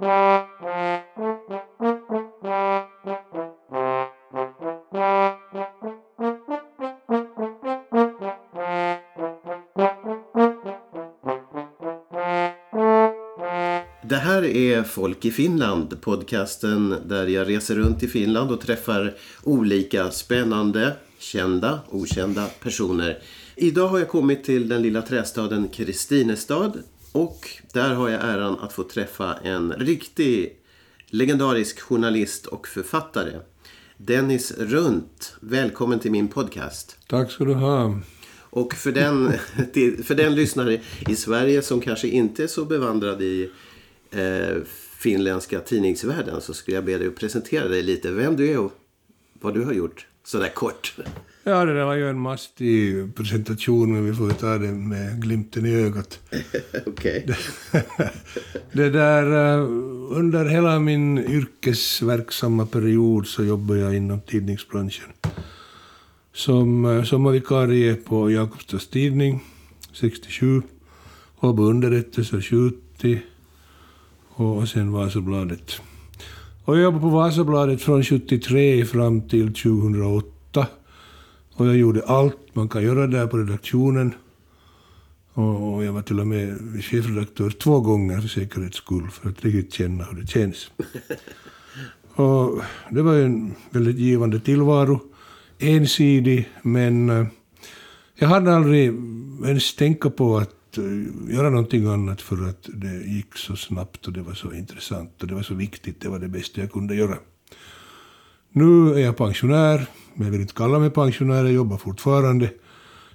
Det här är Folk i Finland, podcasten där jag reser runt i Finland och träffar olika spännande, kända, okända personer. Idag har jag kommit till den lilla trästaden Kristinestad och där har jag äran att få träffa en riktig legendarisk journalist och författare. Dennis Runt, välkommen till min podcast. Tack ska du ha. Och för den, för den lyssnare i Sverige som kanske inte är så bevandrad i eh, finländska tidningsvärlden så skulle jag be dig att presentera dig lite. Vem du är och vad du har gjort. Sådär kort. Ja, det där var ju en mastig presentation, men vi får ta det med glimten i ögat. Okej. Det, där, eh, under hela min yrkesverksamma period så jobbade jag inom tidningsbranschen. Som eh, sommarvikarie på Jakobstads Tidning 67, Åbo Underrättelser 70 och sen Vasabladet. Och jag jobbade på Vasabladet från 73 fram till 2008. Och jag gjorde allt man kan göra där på redaktionen. Och jag var till och med chefredaktör två gånger för säkerhets skull, för att riktigt känna hur det känns. Och det var en väldigt givande tillvaro. Ensidig, men eh, jag hade aldrig ens tänka på att Eh, göra någonting annat för att det gick så snabbt och det var så intressant och det var så viktigt. Det var det bästa jag kunde göra. Nu är jag pensionär, men jag vill inte kalla mig pensionär. Jag jobbar fortfarande,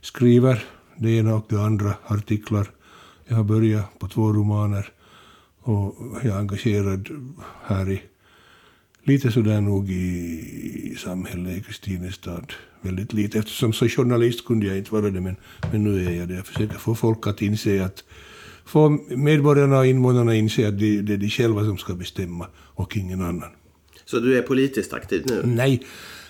skriver det ena och det andra, artiklar. Jag har börjat på två romaner och jag är engagerad här i lite sådär nog i samhället i Kristinestad. Väldigt lite. Eftersom som journalist kunde jag inte vara det, men, men nu är jag det. Jag försöker få folk att inse att få medborgarna och invånarna inse att det, det är de själva som ska bestämma och ingen annan. Så du är politiskt aktiv nu? Nej.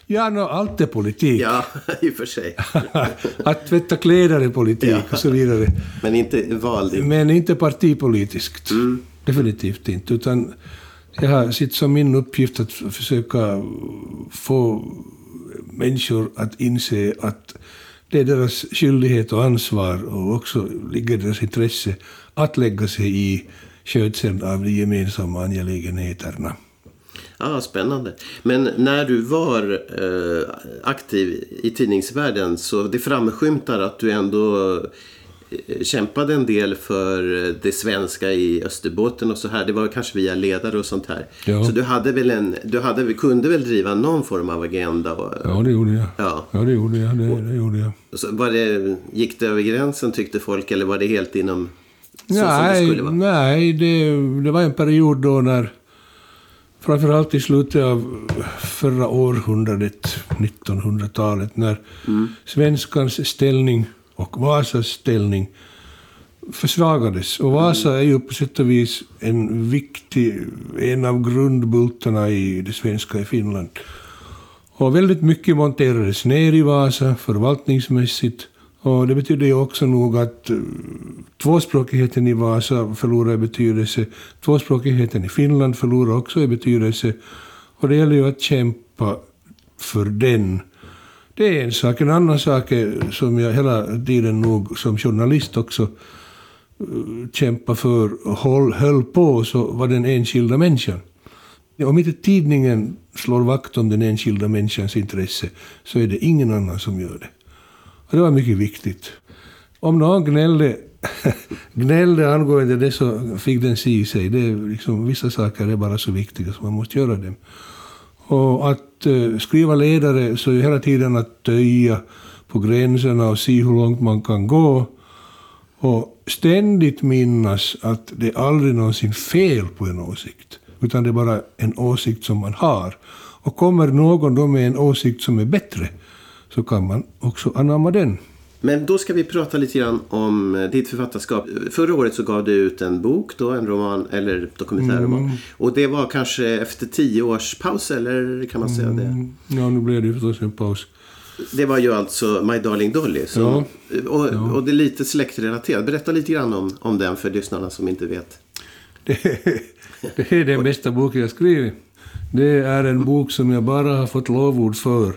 Ja, no, allt är politik. Ja, i och för sig. att tvätta kläder är politik Ja. och så vidare. Men inte vald. i- Men inte partipolitiskt. Mm. Definitivt inte. Utan jag har sett som min uppgift att försöka få människor att inse att det är deras skyldighet och ansvar och också ligger i deras intresse att lägga sig i skötseln av de gemensamma angelägenheterna. Ja, spännande. Men när du var eh, aktiv i tidningsvärlden så det framskymtar att du ändå eh, kämpade en del för det svenska i Österbotten och så här. Det var kanske via ledare och sånt här. Ja. Så du hade väl en, du hade, kunde väl driva någon form av agenda? Och, Ja, det gjorde jag. Ja. Ja, det gjorde jag. Det, det gjorde jag. Så var det, gick det över gränsen tyckte folk eller var det helt inom så som det nej, skulle vara? nej det, det var en period då när, framförallt i slutet av förra århundradet, 1900-talet, när Mm. svenskans ställning och Vasas ställning försvagades. Och Vasa är ju på sätt och vis en viktig, en av grundbultarna i det svenska i Finland. Och väldigt mycket monterades ner i Vasa förvaltningsmässigt. Och det betyder ju också nog att eh, tvåspråkigheten i Vasa förlorar i betydelse. Tvåspråkigheten i Finland förlorar också i betydelse. Och det gäller ju att kämpa för den. Det är en sak. En annan sak är, som jag hela tiden nog som journalist också eh, kämpa för och håll, höll på, så var den enskilda människan. Om inte tidningen slår vakt om den enskilda människans intresse så är det ingen annan som gör det. Och det var mycket viktigt. Om någon gnällde, gnällde angående det så fick den se i sig. Det är liksom, vissa saker är bara så viktiga så man måste göra dem. Och att eh, skriva ledare så är ju hela tiden att töja på gränserna och se hur långt man kan gå. Och ständigt minnas att det är aldrig någonsin fel på en åsikt. Utan det är bara en åsikt som man har. Och kommer någon då med en åsikt som är bättre så kan man också anamma den. Men då ska vi prata lite grann om eh, ditt författarskap. Förra året så gav du ut en bok då, en roman eller dokumentärroman. Och det var kanske efter tio års paus eller kan man säga det? Mm, Ja, nu blev det förstås en paus. Det var ju alltså My Darling Dolly. Som, Ja. och, och det är lite släktrelaterat. Berätta lite grann om, om den för lyssnarna som inte vet. det, det är den bästa boken jag skrivit. Det är en bok som jag bara har fått lovord för.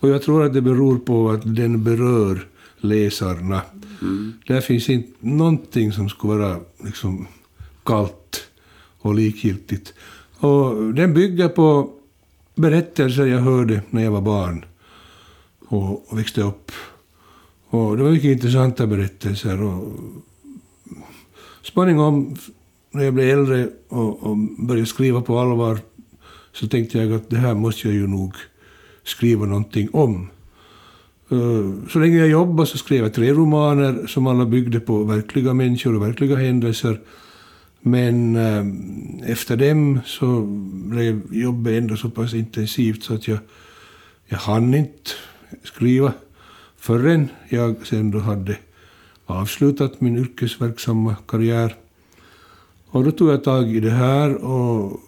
Och jag tror att det beror på att den berör läsarna. Mm. Där finns inte någonting som skulle vara liksom kallt och likgiltigt. Och den bygger på berättelser jag hörde när jag var barn och växte upp. Och det var mycket intressanta berättelser. Och småningom, när jag blev äldre och, och började skriva på allvar, så tänkte jag att det här måste jag ju nog skriva någonting om. Eh, så länge jag jobbade så skrev jag tre romaner som alla byggde på verkliga människor och verkliga händelser. Men eh, efter dem så blev jobbet ändå så pass intensivt så att jag, jag hann inte skriva förrän jag sen då hade avslutat min yrkesverksamma karriär. Och då tog jag tag i det här och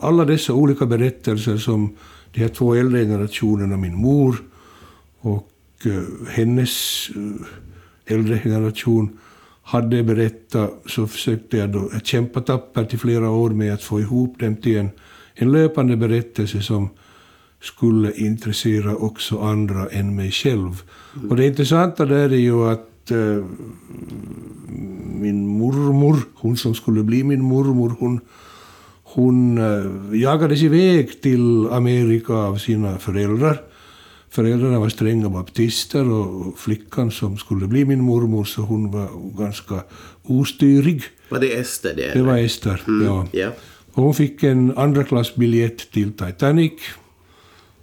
alla dessa olika berättelser som de här två äldre generationerna, min mor och Eh, hennes eh, äldre generation, hade berättat så försökte jag då kämpa tappert i flera år med att få ihop dem till en, en löpande berättelse som skulle intressera också andra än mig själv. Mm. Och det intressanta där är ju att äh, min mormor, hon som skulle bli min mormor, hon, hon äh, jagades iväg till Amerika av sina föräldrar. Föräldrarna var stränga baptister och flickan som skulle bli min mormor så hon var ganska ostyrig. Var det Ester det? Det var Ester, mm. ja. Yeah. Och hon fick en andra klassbiljett till Titanic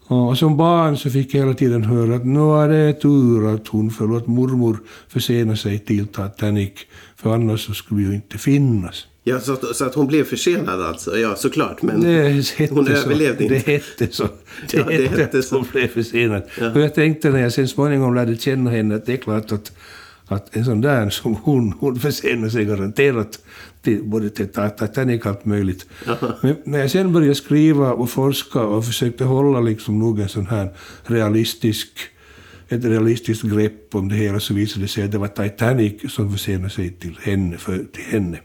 och som barn så fick jag hela tiden höra att nu är det tur att hon, förlåt mormor, försenade sig till Titanic, för annars så skulle vi ju inte finnas. Ja, så att, så att hon blev försenad alltså? Ja, såklart. Men hon överlevde inte. Det hette så. Det, ja, det hette så. hon blev försenad. Ja. Och jag tänkte när jag sen småningom lärde känna henne att det är klart att, att en sån där som hon, hon försenar sig garanterat till, både till Titanic och allt möjligt. Men när jag sen började skriva och forska och försökte hålla liksom nog en sån här realistisk ett realistiskt grepp om det hela så visade det sig att det var Titanic som försenade sig till henne. För, till henne.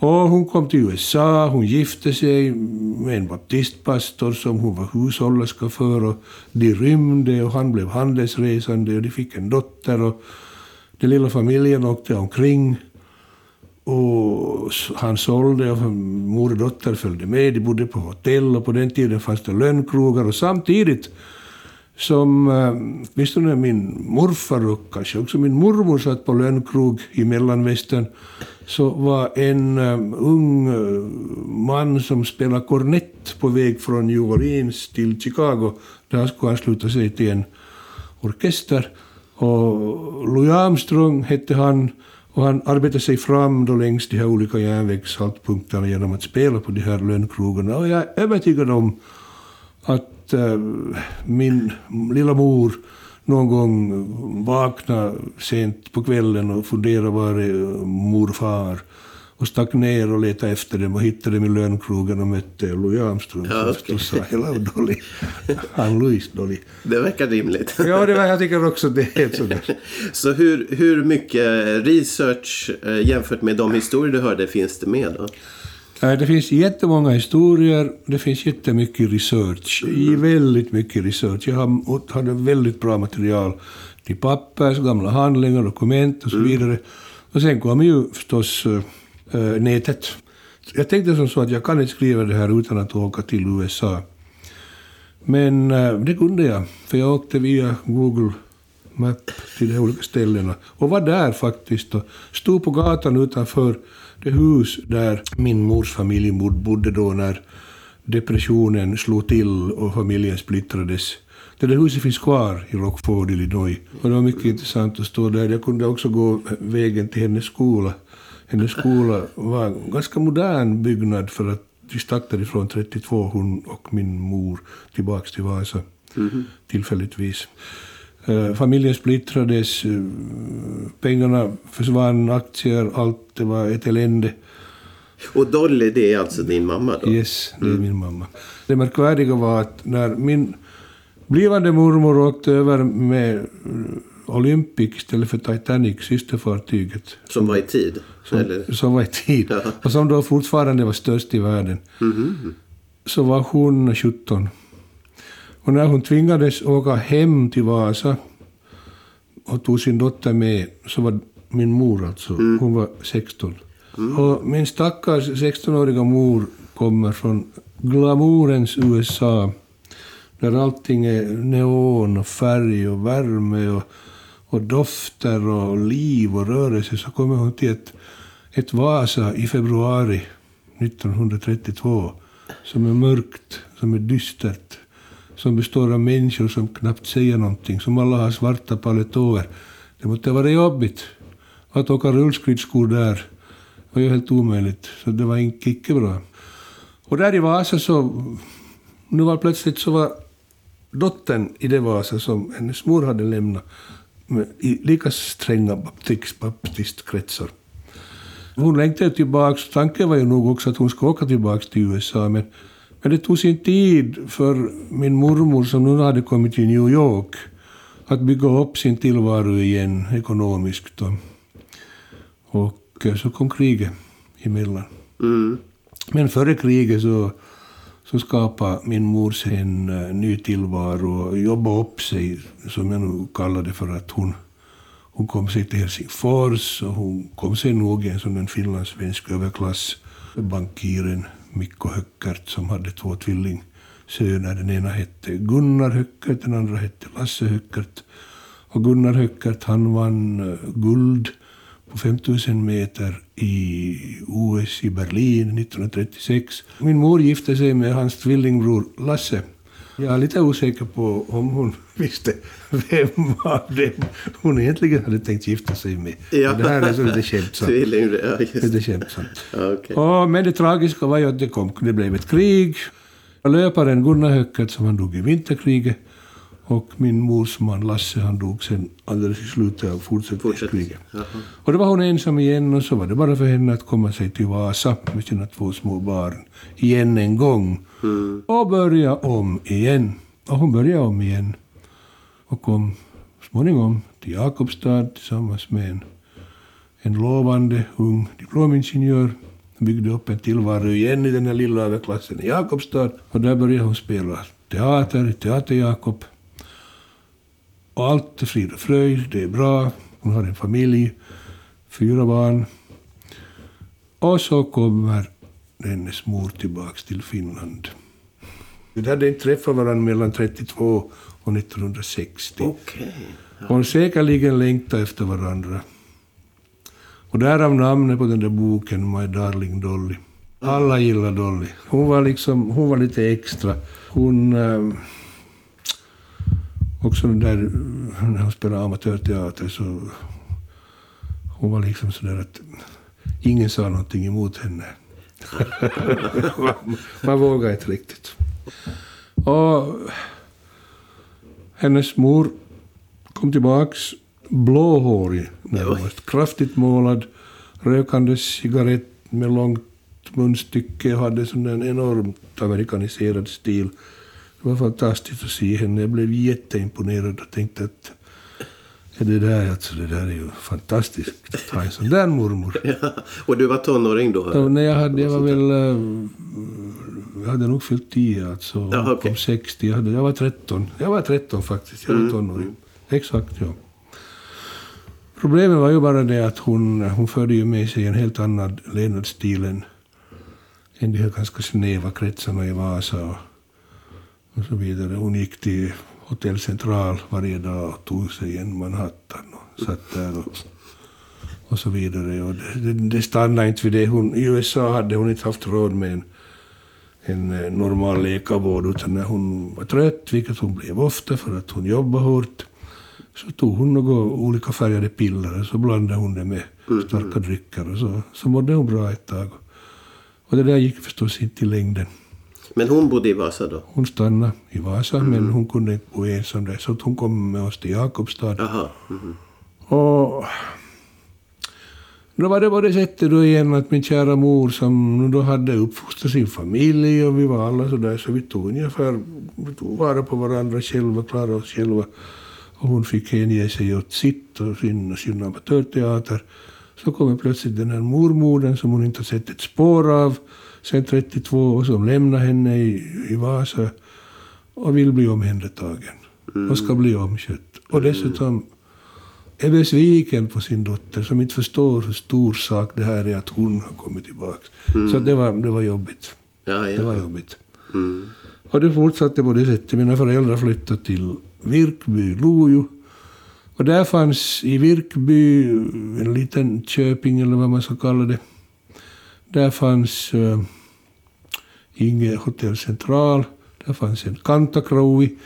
Och hon kom till USA, hon gifte sig med en baptistpastor som hon var hushållerska för och de rymde och han blev handelsresande och de fick en dotter och den lilla familjen åkte omkring och han sålde och mor och dotter följde med. De bodde på hotell och på den tiden fanns det lönnkrogar. Och samtidigt som eh, åtminstone min morfar och kanske också min mormor satt på lönnkrog i mellanvästern så var en eh, ung eh, man som spelade kornett på väg från New Orleans till Chicago. Där skulle ansluta sig till en orkester. Och Louis Armstrong hette han och han arbetade sig fram då längs de här olika järnvägshållpunkterna genom att spela på de här lönnkrogarna. Och jag är övertygad om att äh, min lilla mor någon gång vaknade sent på kvällen och funderade var är morfar och stack ner och letade efter dem och hittade dem i lönnkrogen och mötte Louis Armstrong ja, okay. sa Hello Dolly. Han Louis Dolly. Det verkar rimligt. ja, det var, jag tycker också det är sådär. Så hur, hur mycket research eh, jämfört med de historier du hörde finns det med då? Det finns jättemånga historier, det finns jättemycket research, mm. väldigt mycket research. Jag hade väldigt bra material till pappers, gamla handlingar, dokument och så mm. vidare. Och sen kom ju förstås eh, nätet. Jag tänkte som så att jag kan inte skriva det här utan att åka till USA. Men eh, det kunde jag, för jag åkte via Google Map till de olika ställena och var där faktiskt och stod på gatan utanför det hus där min mors familj bodde då när depressionen slog till och familjen splittrades. Det där huset finns kvar i Rockford, Illinois. Och det var mycket intressant att stå där. Jag kunde också gå vägen till hennes skola. Hennes skola var en ganska modern byggnad för att vi stack därifrån 32, hon och min mor, tillbaks till Vasa. Mm -hmm. Tillfälligtvis. Eh, familjen splittrades, eh, pengarna försvann, aktier, allt. Det var ett elände. Och Dolly, det är alltså din mamma då? Yes, det är mm. min mamma. Det märkvärdiga var att när min blivande mormor åkte över med Olympic istället för Titanic, systerfartyget. Som var i tid? Som, eller? som var i tid. Ja. Och som då fortfarande var störst i världen. Så var hon 17. Och när hon tvingades åka hem till Vasa och tog sin dotter med, så var min mor alltså, hon var 16. Och min stackars 16-åriga mor kommer från glamourens USA, där allting är neon och färg och värme och, och dofter och liv och rörelse, så kommer hon till ett, ett Vasa i februari 1932 som är mörkt, som är dystert, som består av människor som knappt säger någonting, som alla har svarta paletåer. Det måste vara jobbigt. Att åka rullskridskor där var ju helt omöjligt, så det var inte bra. Och där i Vasa så, nu var plötsligt så var dottern i det Vasa som hennes mor hade lämnat i lika stränga baptist, baptistkretsar. Hon längtade tillbaka. Tanken var ju nog också att hon skulle åka tillbaka till USA. Men, men det tog sin tid för min mormor, som nu hade kommit till New York, att bygga upp sin tillvaro igen ekonomiskt. Och, och eh, så kom kriget emellan. Mm. Men före kriget så, så skapade min mor sig en eh, ny tillvaro och jobbade upp sig, som jag nu kallar det för att hon, hon kom sig till Helsingfors och hon kom sig nog i en sån en finlandssvensk överklass. Bankiren Mikko Höckert som hade två tvillingsöner. Den ena hette Gunnar Höckert, den andra hette Lasse Höckert. Och Gunnar Höckert han vann eh, guld på 5000 meter i OS i Berlin 1936. Min mor gifte sig med hans tvillingbror Lasse. Jag är lite osäker på om hon visste vem av dem hon egentligen hade tänkt gifta sig med. Ja. Det här är så lite skämtsamt. Ja. Lite skämtsamt. Och, men det tragiska var ju att det, kom, det blev ett krig. Löparen Gunnar Höckert som han dog i vinterkriget och min mors man Lasse han dog sen alldeles i slutet av Fortsätt. fortsättningskriget. Och då var hon ensam igen och så var det bara för henne att komma sig till Vasa med sina två små barn igen en gång. Och börja om igen. Och hon började om igen. Och kom småningom till Jakobstad tillsammans med en, en lovande ung diplomingenjör. Hon byggde upp en tillvaro igen i den här lilla överklassen i Jakobstad. Och där började hon spela teater, Teater Jakob. Och allt är frid och fröjd, det är bra. Hon har en familj, fyra barn. Och så kommer hennes mor tillbaks till Finland. Vi hade inte träffat varandra mellan 32 och 1960. Okej. Och säkerligen längtat efter varandra. Och därav namnet på den där boken, My Darling Dolly. Alla gillar Dolly. Hon var liksom, hon var lite extra. Hon... Eh, också den där, när hon spelade amatörteater så... Hon var liksom sådär att ingen sa någonting emot henne. man, man vågade inte riktigt. Och hennes mor kom tillbaks blåhårig närmast, kraftigt målad, rökande cigarett med långt munstycke hade sån en enormt amerikaniserad stil. Det var fantastiskt att se henne. Jag blev jätteimponerad och tänkte att ja, det, där, alltså, det där är ju fantastiskt att ha en sån där mormor. Ja. Och du var tonåring då? Ja, när jag, hade, jag var väl... eh, Jag hade nog fyllt 10 alltså. Ja, okej. Kom 60. Jag, hade, jag var 13. Jag var 13 faktiskt. Jag var tonåring. Exakt, ja. Problemet var ju bara det att hon, hon förde ju med sig en helt annan levnadsstil än, än de här ganska snäva kretsarna i Vasa och, så vidare. Hon gick till Hotell Central varje dag och tog sig en Manhattan och satt där och, och så vidare. Och det, det, stannade inte vid det. Hon, I USA hade hon inte haft råd med en, en eh, normal läkarvård utan när hon var trött, vilket hon blev ofta för att hon jobbade hårt, så tog hon några olika färgade piller och så blandade hon det med starka drycker och så, så mådde hon bra ett tag. Och det där gick förstås inte i längden. Men hon bodde i Vasa då? Hon stannade i Vasa men hon kunde inte bo ensam där så hon kom med oss till Jakobstad. Mhm. Och då var det på det sättet då igen att min kära mor som då hade uppfostrat sin familj och vi var alla sådär så vi tog ungefär, vi tog vara på varandra själva, klarade oss själva. och hon fick hänge sig åt sitt och sin, sin amatörteater. Så kommer plötsligt den här mormodern som hon inte har sett ett spår av sen 32 och som lämnar henne i, i Vasa och vill bli omhändertagen och ska bli omskött. Och dessutom är besviken på sin dotter som inte förstår hur stor sak det här är att hon har kommit tillbaka. Så det var, det var jobbigt. Ja, Det ja. var jobbigt. Mm. Och det fortsatte på det sättet. Mina föräldrar flyttade till Virkby, Lojo. Och där fanns i Virkby en liten köping, eller vad man ska kalla det. Där fanns uh, inget hotell Central. Där fanns en Kantakrovi.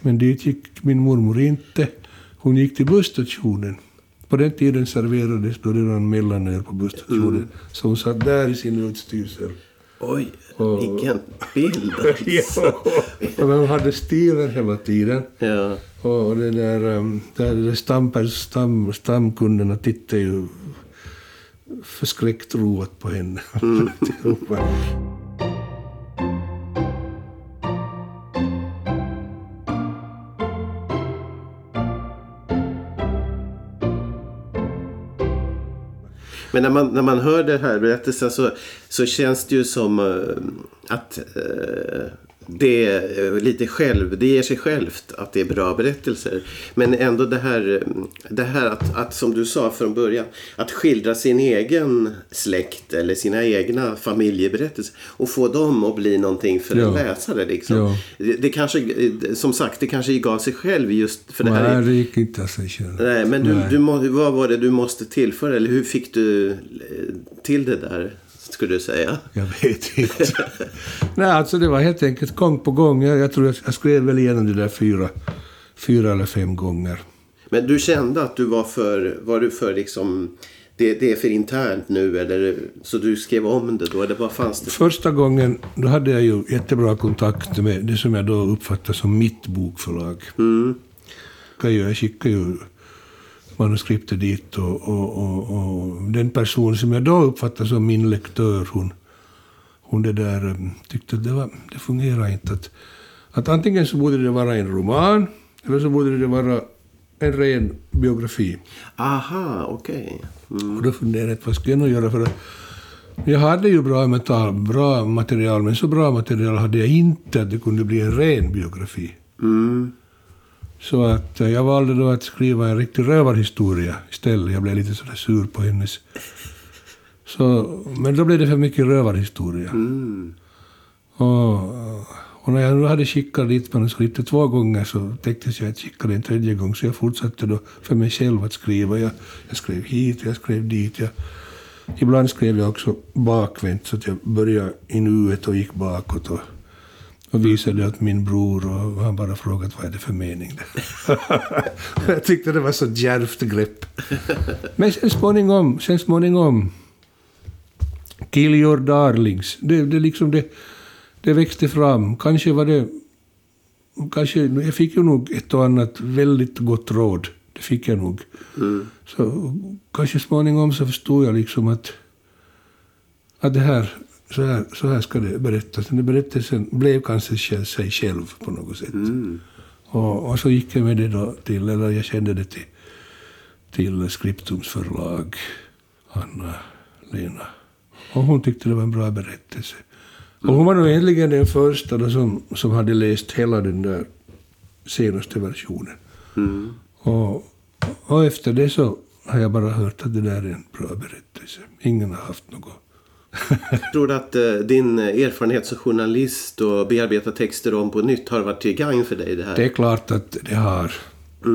Men dit gick min mormor inte. Hon gick till busstationen. På den tiden serverades då redan mellanöl på busstationen. Så hon satt där i sin utstyrsel. Oj, Och- vilken bild. Ja, och de hade stilen hela tiden. Ja. Och det där, um, där stam, stam, stamkunderna tittade ju förskräckt roat på henne. Allihopa. Men när man, när man hör den här berättelsen så, så känns det ju som eh, att eh, det är lite själv, det ger sig självt att det är bra berättelser. Men ändå det här, eh, det här att, att, som du sa från början, att skildra sin egen släkt eller sina egna familjeberättelser och få dem att bli någonting för en Ja. läsare. Liksom. Ja. Det, det kanske, som sagt, det kanske gav sig själv just för det här. är- Nej, det gick inte av sig själv. Nej, men du, Nej. du vad var det du måste tillföra? Eller hur fick du eh, till det där, skulle du säga? Jag vet inte. Nej, alltså det var helt enkelt gång på gång. Jag, jag tror jag, jag skrev väl igenom det där fyra, fyra eller fem gånger. Men du kände att du var för, var du för liksom, det, det är för internt nu eller så du skrev om det då? Eller vad fanns det? Första gången då hade jag ju jättebra kontakt med det som jag då uppfattar som mitt bokförlag. Mm. Jag skickade ju manuskriptet dit och, och, och, och den person som jag då uppfattade som min lektör, hon, hon det där, um, tyckte att det, var, det fungerar inte. Att, att antingen så borde det vara en roman eller så borde det vara en ren biografi. Aha, okej. Mm. Och då funderade jag vad ska jag nog göra för att jag hade ju bra, material, bra material, men så bra material hade jag inte att det kunde bli en ren biografi. Mm. Så att eh, jag valde då att skriva en riktig rövarhistoria istället. Jag blev lite sådär sur på hennes. Så, men då blev det för mycket rövarhistoria. Mm. Och, och när jag nu hade skickat dit manuskriptet två gånger så tänkte jag att skicka det en tredje gång. Så jag fortsatte då för mig själv att skriva. Jag, jag skrev hit, jag skrev dit. Jag, ibland skrev jag också bakvänt så att jag började i nuet och gick bakåt. Och, och visade åt min bror och han bara frågade vad är det för mening det Jag tyckte det var så djärvt grepp. Men sen småningom, sen småningom Kill your darlings. Det, det, liksom det, det växte fram. Kanske var det... Kanske, jag fick ju nog ett och annat väldigt gott råd. Det fick jag nog. Mm. Så kanske småningom så förstod jag liksom att, att det här, så här, så här ska det berättas. Den berättelsen blev kanske sig själv på något sätt. Mm. Och, och så gick jag med det då till, eller jag kände det till, till Skriptums förlag, Anna-Lena. Och hon tyckte det var en bra berättelse. Och hon var nog egentligen den första då som, som hade läst hela den där senaste versionen. Mm. Och, och efter det så har jag bara hört att det där är en bra berättelse. Ingen har haft något. Tror du att eh, din erfarenhet som journalist och bearbeta texter om på nytt har varit till gagn för dig det här? Det är klart att det har,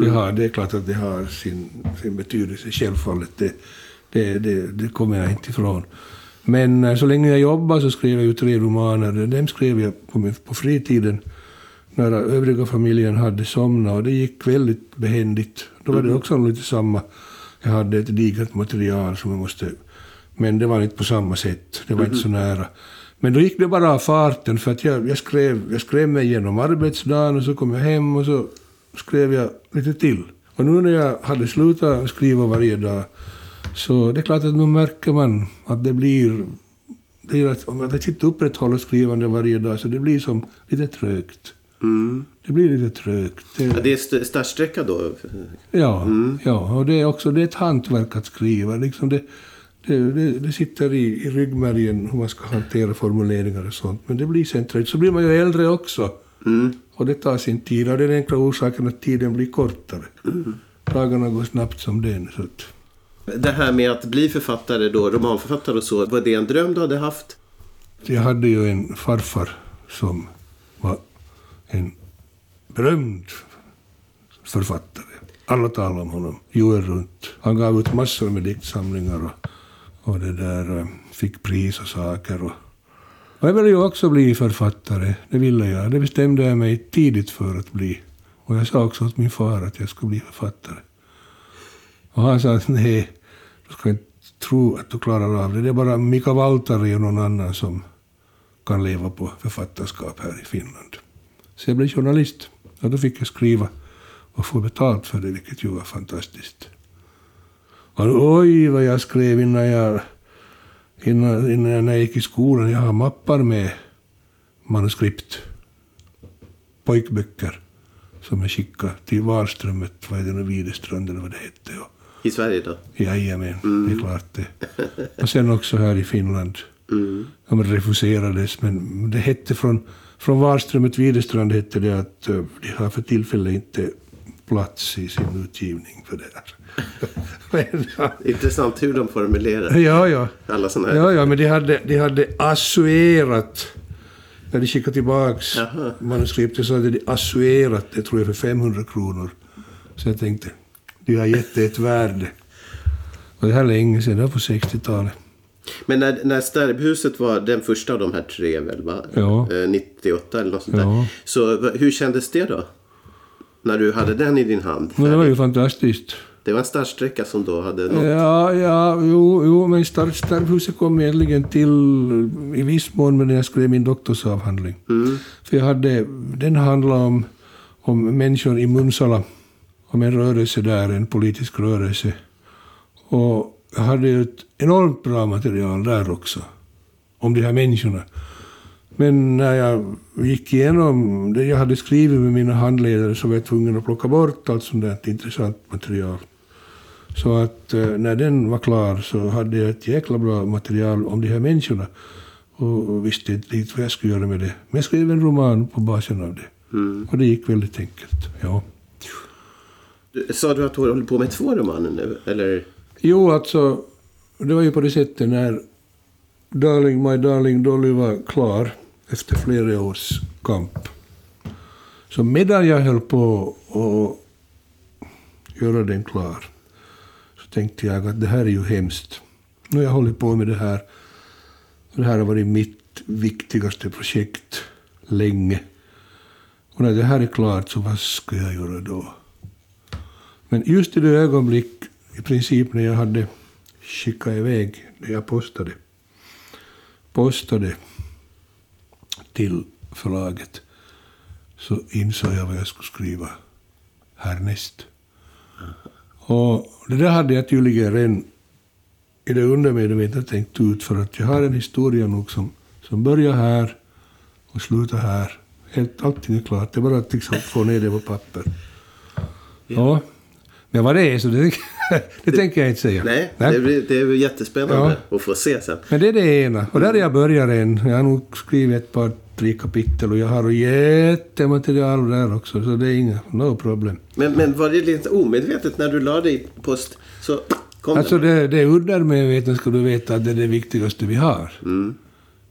det har, det är klart att det har sin, sin betydelse, självfallet. Det, det, det, det kommer jag inte ifrån. Men eh, så länge jag jobbade så skrev jag ju tre romaner. Dem skrev jag på, min- på fritiden när övriga familjen hade somnat och det gick väldigt behändigt. Då var det också lite samma. Jag hade ett digert material som jag måste... Men det var inte på samma sätt. Det var inte så nära. Men då gick det bara av farten för att jag, jag, skrev, jag skrev mig igenom arbetsdagen och så kom jag hem och så skrev jag lite till. Och nu när jag hade slutat skriva varje dag så det är klart att nu märker man att det blir... Det är att, om jag inte upprätthåller skrivande varje dag så det blir som lite trögt. Det blir lite trögt. Det, Ja, det är st- startsträcka då? Ja, ja, och det är också det är ett hantverk att skriva. Liksom det, det, det, det sitter i, i ryggmärgen hur man ska hantera formuleringar och sånt. Men det blir sen trött. Så blir man ju äldre också. Och det tar sin tid. Och det är den enkla orsaken att tiden blir kortare. Dagarna går snabbt som den. Så att, Det här med att bli författare då, romanförfattare och så, var det en dröm du hade haft? jag hade ju en farfar som var en berömd författare. Alla talade om honom, jorden runt. Han gav ut massor med diktsamlingar och, och det där eh, fick pris och saker. Och, och jag ville ju också bli författare, det ville jag. Det bestämde jag mig tidigt för att bli. Och jag sa också åt min far att jag skulle bli författare. Och han sa att nej, du ska inte tro att du klarar av det. Det är bara Mika Valtari och någon annan som kan leva på författarskap här i Finland. Så jag blev journalist. Och då fick jag skriva och få betalt för det, vilket ju var fantastiskt. Och oj, vad jag skrev innan jag, innan, innan jag gick i skolan. Jag har mappar med manuskript, pojkböcker, som jag skickade till Valströmet, vad är det nu, Videstrand eller vad det hette. I Sverige då? Jajamän, det är klart det. Och sen också här i Finland. De refuserades, men det hette från, från Wahlströmet Widerstrand hette det att eh, de har för tillfället inte plats i sin utgivning för det här. men, ja, Intressant hur de formulerar ja, ja. alla sådana här. Ja, ja, men de hade, de hade assuerat. När de skickade tillbaks manuskriptet så hade de assuerat det, tror jag, för 500 kronor. Så jag tänkte, de har gett det ett värde. Och det här är länge sedan, det var på 60-talet. Men när, när Stärbhuset var den första av de här tre väl, va? Ja. Eh, 98 eller något sånt Ja. där. Så hur kändes det då? När du hade den i din hand? Men det var ju fantastiskt. Det var en startsträcka som då hade nått. Ja, ja, jo, jo men Star- Starkhuset kom egentligen till i viss mån när jag skrev min doktorsavhandling. För jag hade, den handlade om, om människor i Munsala, om en rörelse där, en politisk rörelse. Och jag hade ett enormt bra material där också, om de här människorna. Men när jag gick igenom det jag hade skrivit med mina handledare så var jag tvungen att plocka bort allt sånt där intressant material. Så att eh, när den var klar så hade jag ett jäkla bra material om de här människorna. Och, visste inte riktigt vad jag skulle göra med det. Men jag skrev en roman på basen av det. Och det gick väldigt enkelt. Ja. Sa du att du håller på med två romaner nu? Eller? Jo, alltså, det var ju på det sättet när Darling, My Darling Dolly var klar efter flera års kamp. Så medan jag höll på att göra den klar så tänkte jag att det här är ju hemskt. Nu har jag hållit på med det här. Det här har varit mitt viktigaste projekt länge. Och när det här är klart så vad ska jag göra då? Men just i det ögonblick, i princip när jag hade skickat iväg det jag postade, postade till förlaget, så insåg jag vad jag skulle skriva härnäst. Och det där hade jag tydligen redan i det undermedvetna tänkt ut för att jag har en historia nog som, som börjar här och slutar här. Helt, allting är klart, det är bara att liksom få ner det på papper. Ja. Men vad det är så det, det tänker jag inte säga. Nej, Det, blir, det är jättespännande att få se sen. Men det är det ena. Och där är jag börjar än. Jag har nog skrivit ett par, tre kapitel och jag har jättematerial där också. Så det är inga, no problem. Men, men var det lite omedvetet när du la dig i post? Så kom Alltså det. det, det är undermedvetet ska du veta att det är det viktigaste vi har.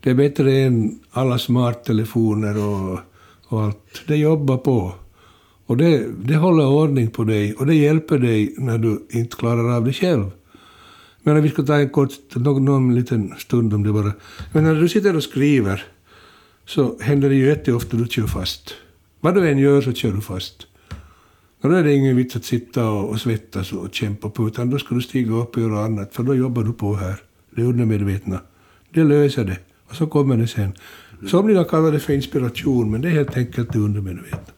Det är bättre än alla smarttelefoner och, och allt. Det jobbar på. Och det, det håller ordning på dig och det hjälper dig när du inte klarar av det själv. Men vi ska ta en kort, någon, någon liten stund om det bara. Men när du sitter och skriver så händer det ju jätteofta att du kör fast. Vad du än gör så kör du fast. Och då är det ingen vits att sitta och, och svettas och kämpa på, utan då ska du stiga upp och göra annat, för då jobbar du på här. Det är undermedvetna. Det löser det. Och så kommer det sen. Somliga kallar det för inspiration, men det är helt enkelt det undermedvetna.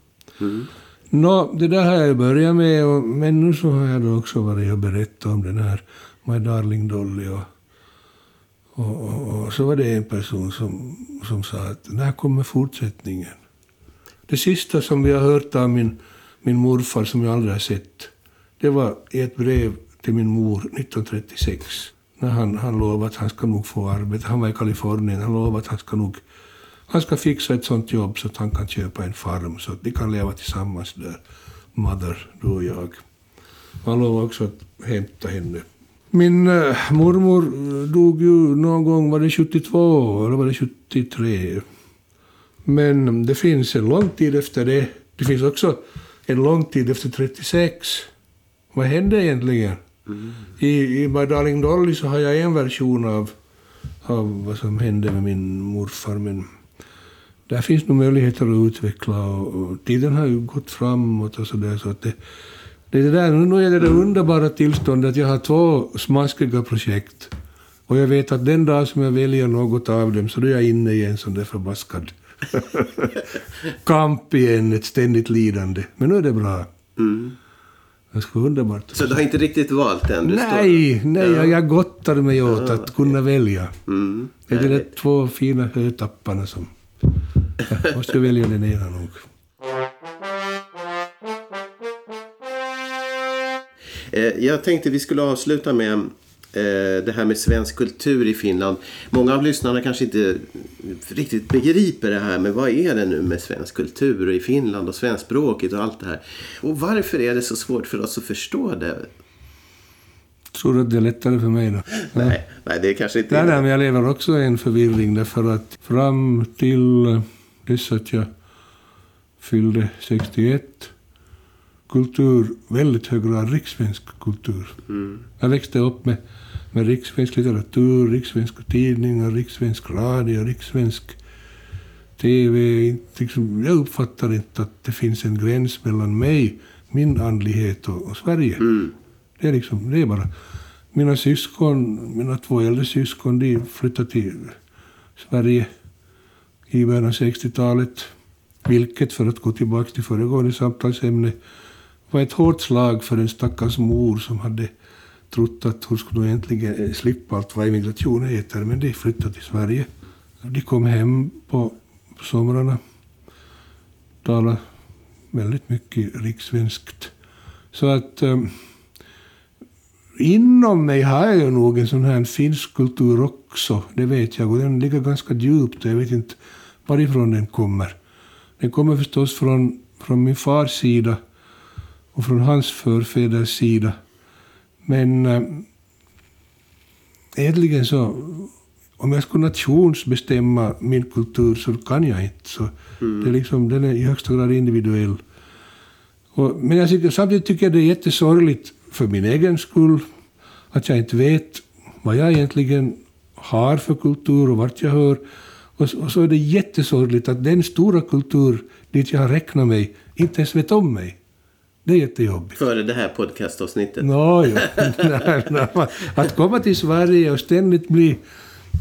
Nå, det där har jag börjat med, och, men nu så har jag då också varit och berättat om den här My Darling Dolly. Och, och, och, och så var det en person som, som sa att när kommer fortsättningen? Det sista som vi har hört av min, min morfar, som jag aldrig har sett, det var i ett brev till min mor 1936. När han, han lovade att han ska nog få arbete. Han var i Kalifornien. Han lovade att han ska nog han ska fixa ett sånt jobb så att han kan köpa en farm så att de kan leva tillsammans där, mother, du och jag. Han lovade också att hämta henne. Min äh, mormor dog ju någon gång, var det 72 eller var det 73? Men det finns en lång tid efter det. Det finns också en lång tid efter 36. Vad hände egentligen? Mm. I, I My Darling Dolly så har jag en version av, av vad som hände med min morfar, men där finns nog möjligheter att utveckla och, och tiden har ju gått framåt och sådär så att det, det, är där, nu är det det underbara tillståndet att jag har två smaskiga projekt och jag vet att den dag som jag väljer något av dem så är jag inne i en sån där förbaskad kamp igen, ett ständigt lidande. Men nu är det bra. Mm. Det ska underbart. Så du har inte riktigt valt än? nej, står... nej ja. jag gottar mig åt ja, att kunna välja. Mm, det är de två fina hötapparna som jag måste välja den ena nog. Jag tänkte vi skulle avsluta med eh, det här med svensk kultur i Finland. Många av lyssnarna kanske inte riktigt begriper det här, men vad är det nu med svensk kultur i Finland och svenskspråket och allt det här? Och varför är det så svårt för oss att förstå det? Tror du att det är lättare för mig då? Nej, nej det är kanske inte... Nej, nej, men jag lever också i en förvirring därför att fram till dess att jag fyllde 61 kultur, väldigt hög grad riksvensk kultur. Mm. Jag växte upp med, med riksvensk litteratur, riksvenska tidningar, riksvensk radio, riksvensk TV. Liksom, jag uppfattar inte att det finns en gräns mellan mig, min andlighet och, och Sverige. Mm. Det, är liksom, det är bara... Mina syskon, mina två äldre syskon, de flyttade till Sverige i början av 60-talet. Vilket, för att gå tillbaka till föregående samtalsämne, var ett hårt slag för en stackars mor som hade trott att hon skulle äntligen eh, slippa allt vad immigration heter. Men de flyttade till Sverige. De kom hem på somrarna. Talade väldigt mycket rikssvenskt. Så att um, inom mig har jag ju nog en sån här finsk kultur också. Det vet jag. Och den ligger ganska djupt och jag vet inte varifrån den kommer. Den kommer förstås från, från min fars sida och från hans förfäders sida. Men äh, egentligen så, om jag skulle nationsbestämma min kultur så kan jag inte. Så mm. det är liksom, den är i högsta grad individuell. Och, men jag tycker, samtidigt tycker jag det är jättesorgligt för min egen skull att jag inte vet vad jag egentligen har för kultur och vart jag hör. Och, och så är det jättesorgligt att den stora kultur dit jag har räknat mig inte ens vet om mig. Det är jättejobbigt. Före det här podcastavsnittet? No, ja. att komma till Sverige och ständigt bli,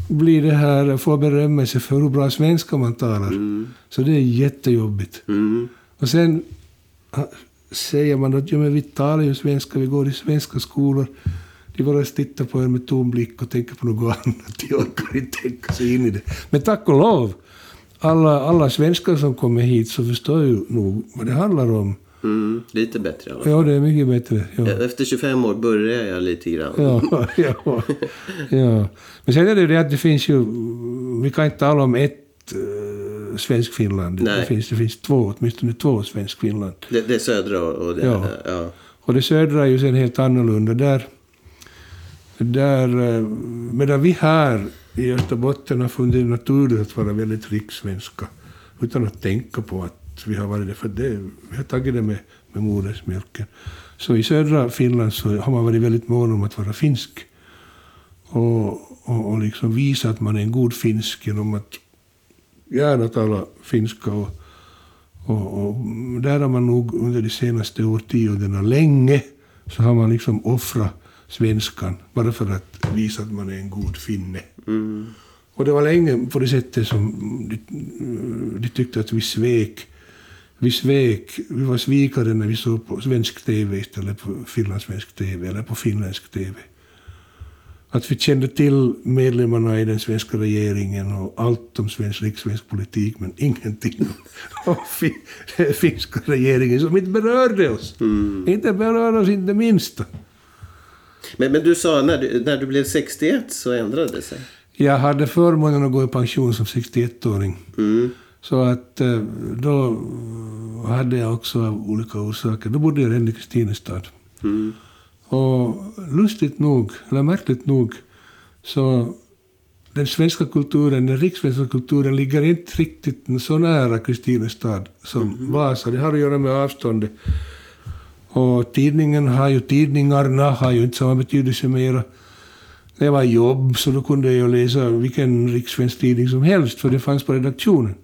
bli det här, få berömmelse för hur bra svenska man talar. Mm. Så det är jättejobbigt. Mm. Och sen säger man att ja, men vi talar ju svenska, vi går i svenska skolor. De bara tittar på en med tom blick och tänker på något annat. De orkar inte tänka sig in i det. Men tack och lov, alla, alla svenskar som kommer hit så förstår ju nog vad det handlar om. Mm, lite bättre i alla fall. Ja, det är mycket bättre. Ja. Efter 25 år börjar jag lite grann. Ja, ja, ja. Men sen är det ju det att det finns ju... Vi kan inte tala om ett uh, svensk Finland. Det finns, det finns två, åtminstone två svensk Finland. Det, det södra och det... Ja. ja. Och det södra är ju sen helt annorlunda. Där, där, eh, medan vi här i Österbotten har funnit naturligt att vara väldigt rikssvenska utan att tänka på att vi har varit det, för det, vi har tagit det med, med modersmjölken. Så i södra Finland så har man varit väldigt mån om att vara finsk. Och, och, och liksom visa att man är en god finsk genom att gärna tala finska. Och, och, och där har man nog under de senaste årtiondena länge så har man liksom offrat svenskan bara för att visa att man är en god finne. Mm. Och det var länge på det sättet som de, de tyckte att vi svek. Vi svek, vi var svikare när vi såg på svensk TV istället för finlandssvensk TV eller på finländsk TV. att vi kände till medlemmarna i den svenska regeringen och allt om svensk rikssvensk politik, men ingenting om den finska regeringen som inte berörde oss. Inte berörde oss inte minsta. Men, men du sa när du, när du blev 61 så ändrade det sig. Jag hade förmånen att gå i pension som 61-åring. Mm. Så att eh, då hade jag också av olika orsaker, då bodde jag redan i Kristinestad. Mm. Och lustigt nog, eller märkligt nog, så den svenska kulturen, den rikssvenska kulturen ligger inte riktigt så nära Kristinestad som Vasa. Det har att göra med avståndet. Och tidningen har ju, tidningarna har ju inte samma betydelse mera. Det var jobb, så då kunde jag läsa vilken rikssvensk tidning som helst, för det fanns på redaktionen.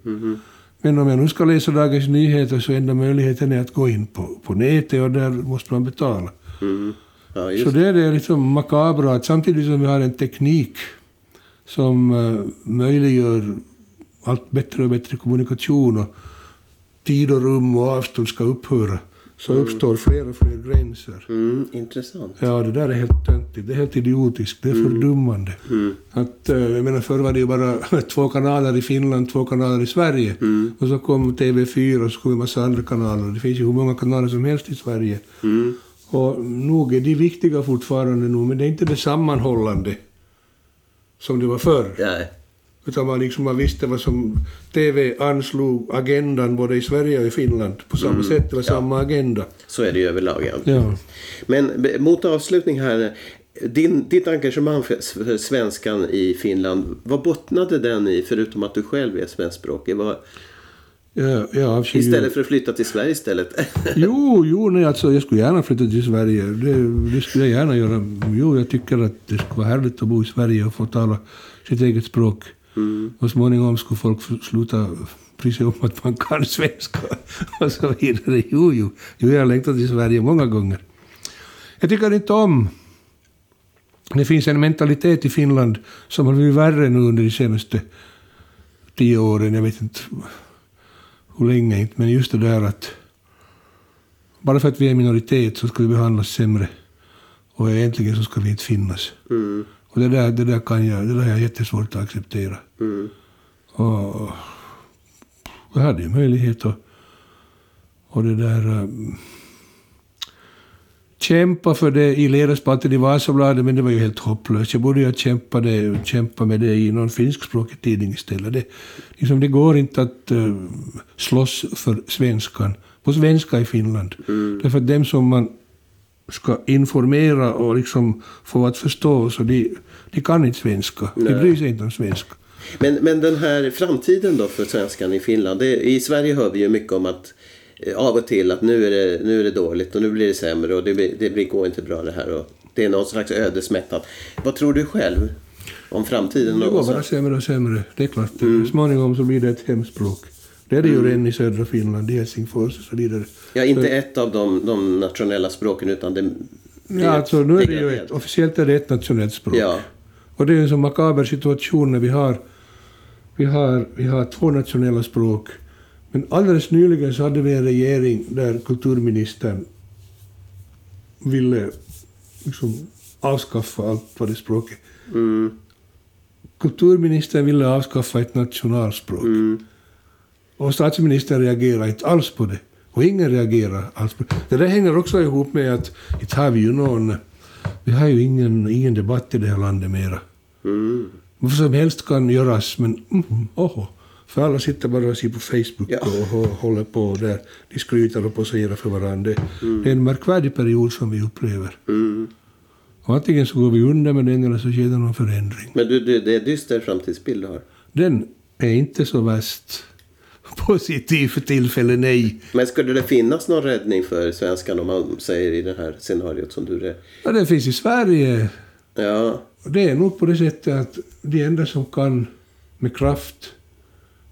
Men om jag nu ska läsa Dagens Nyheter så enda möjligheten är att gå in på, på nätet och där måste man betala. Mm. Ja, Så det är det liksom makabra att samtidigt som vi har en teknik som uh, möjliggör allt bättre och bättre kommunikation och tid och rum och avstånd ska upphöra så uppstår fler och fler gränser. mm, Intressant. Ja, det där är helt töntigt. Det är helt idiotiskt. Det är fördummande. Att, eh, jag menar, förr var det ju bara två kanaler i Finland, två kanaler i Sverige. Och så kom TV4 och så kom en massa andra kanaler. Det finns ju hur många kanaler som helst i Sverige. Mm. Och nog är de viktiga fortfarande nu, men det är inte det sammanhållande som det var förr. Nej. Utan man liksom man visste vad som TV anslog agendan både i Sverige och i Finland på samma sätt, eller samma agenda. Så är det ju överlag. Ja. Ja. Men mot avslutning här. Din, ditt engagemang för, för svenskan i Finland, vad bottnade den i förutom att du själv är svenskspråkig? Vad, Ja, ju- istället för att flytta till Sverige istället? Jo, jo nej, alltså, jag skulle gärna flytta till Sverige. Det, det skulle jag gärna göra. Jo, jag tycker att det skulle vara härligt att bo i Sverige och få tala sitt eget språk. Och småningom skulle folk sluta bry sig om att man kan svenska och så vidare. Jo, jo, jo jag har längtat till Sverige många gånger. Jag tycker inte om... Det finns en mentalitet i Finland som har blivit värre nu under de senaste tio åren. Jag vet inte hur länge inte, men just det där att bara för att vi är en minoritet så ska vi behandlas sämre. Och egentligen så ska vi inte finnas. Mm. Och det där, det där kan jag, det där jag jättesvårt att acceptera. Mm. Och jag hade ju möjlighet att och det där um, kämpa för det i ledarspalten i Vasabladet, men det var ju helt hopplöst. Jag borde ju ha kämpat det, kämpa med det i någon finskspråkig tidning istället. Det, liksom, det går inte att uh, slåss för svenskan, på svenska i Finland. Därför att dem som man ska informera och liksom få att förstå, så de, de kan inte svenska. De Nej. bryr sig inte om svenska. Men, men den här framtiden då för svenskan i Finland. Det, I Sverige hör vi ju mycket om att eh, av och till att nu är det, nu är det dåligt och nu blir det sämre och det, det blir, går inte bra det här. Och det är någon slags ödesmättat. Vad tror du själv om framtiden? Det går bara sämre och sämre. Det är klart. Småningom så blir det ett hemspråk. Det är det ju redan i södra Finland, i Helsingfors och så vidare. Ja, inte ett av de, de nationella språken utan det... Ja, alltså nu är det ju ett, officiellt är det ett nationellt språk. Ja. Och det är en så makaber situation när vi har, vi har, vi har två nationella språk. Men alldeles nyligen så hade vi en regering där kulturministern ville liksom avskaffa allt vad det språket. Mm, Kulturministern ville avskaffa ett nationalspråk. mm, Och statsministern reagerar inte alls på det. Och ingen reagerar alls på det. Det där hänger också ihop med att inte har vi ju någon... Vi har ju ingen, ingen debatt i det här landet mera. mm. Vad som helst kan göras, men mm, oho. För alla sitter bara och ser på Facebook Ja. och hå- håller på där. De skryter och poserar för varandra. Det, det är en märkvärdig period som vi upplever. Mm. Och antingen så går vi under med den eller så sker det någon förändring. Men du, du, det är dyster framtidsbild du har. Den är inte så värst positiv för tillfället, nej. Men skulle det finnas någon räddning för svenskan om man säger i det här scenariot som du... Re... Ja, det finns i Sverige. Ja, det är nog på det sättet att de enda som kan med kraft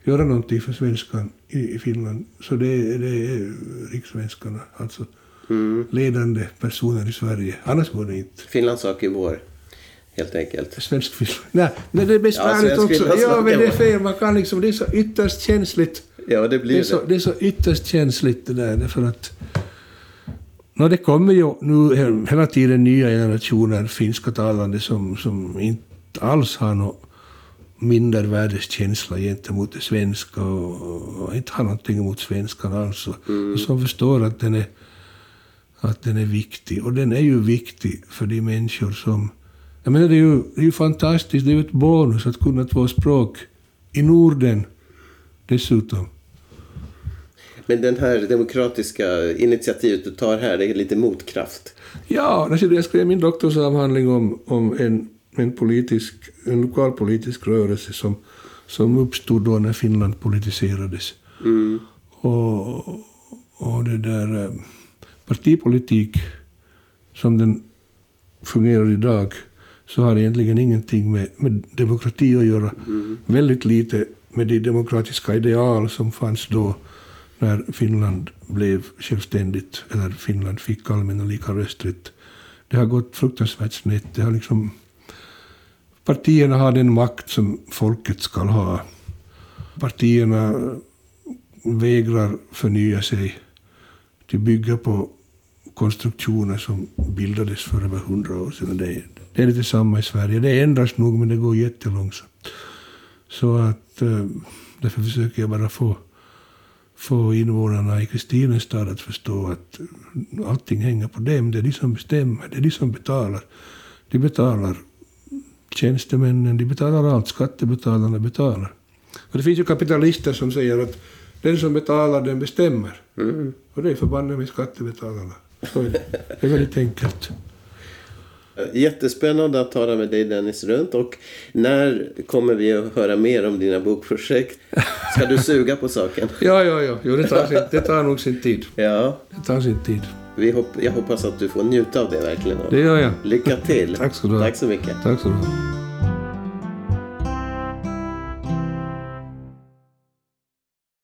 göra någonting för svenskan i, i Finland, så det, är- det är rikssvenskarna, alltså mm. ledande personer i Sverige. Annars går det inte. Finlands sak är vår. Helt enkelt. Svensk film. Nej, men det är besvärligt svensk också. Ja, men det är fel. Man kan liksom, det är så ytterst känsligt. Ja, det Det blir är det. så, det är så ytterst känsligt det där, därför att No, det kommer ju nu hela tiden nya generationer finska talande som, som inte alls har någon mindervärdeskänsla gentemot det svenska och, och inte har någonting emot svenskan alls. Mm. och som förstår att den, är, att den är viktig. Och den är ju viktig för de människor som... Jag menar, det är ju, det är ju fantastiskt, det är ju ett bonus att kunna två språk i Norden dessutom. Men den här demokratiska initiativet du tar här, det är lite motkraft? Ja, alltså jag skrev min doktorsavhandling om, om en, en, politisk, en lokal politisk rörelse som, som uppstod då när Finland politiserades. Mm. Och, och det där eh, partipolitik som den fungerar idag så har egentligen ingenting med, med demokrati att göra. Mm. Väldigt lite med de demokratiska ideal som fanns då när Finland blev självständigt, eller Finland fick allmän och lika rösträtt. Det har gått fruktansvärt snett. Det har liksom, partierna har den makt som folket ska ha. Partierna vägrar förnya sig. De bygger på konstruktioner som bildades för över hundra år sedan. Det är, det är lite samma i Sverige. Det ändras nog, men det går jättelångsamt. Så att, eh, därför försöker jag bara få få invånarna i Kristinestad att förstå att allting hänger på dem. Det är de som bestämmer, det är de som betalar. De betalar tjänstemännen, de betalar allt, skattebetalarna betalar. Och det finns ju kapitalister som säger att den som betalar, den bestämmer. Mm. Och det är förbannat med skattebetalarna. Så det är väldigt enkelt. Jättespännande att tala med dig Dennis Runt. Och när kommer vi att höra mer om dina bokprojekt? Ska du suga på saken? ja, ja, ja. Jo, det, tar sin, det tar nog sin tid. Ja. Det tar sin tid. Vi hopp, jag hoppas att du får njuta av det verkligen. Det gör jag. Lycka till. Tack du ha. Tack så mycket.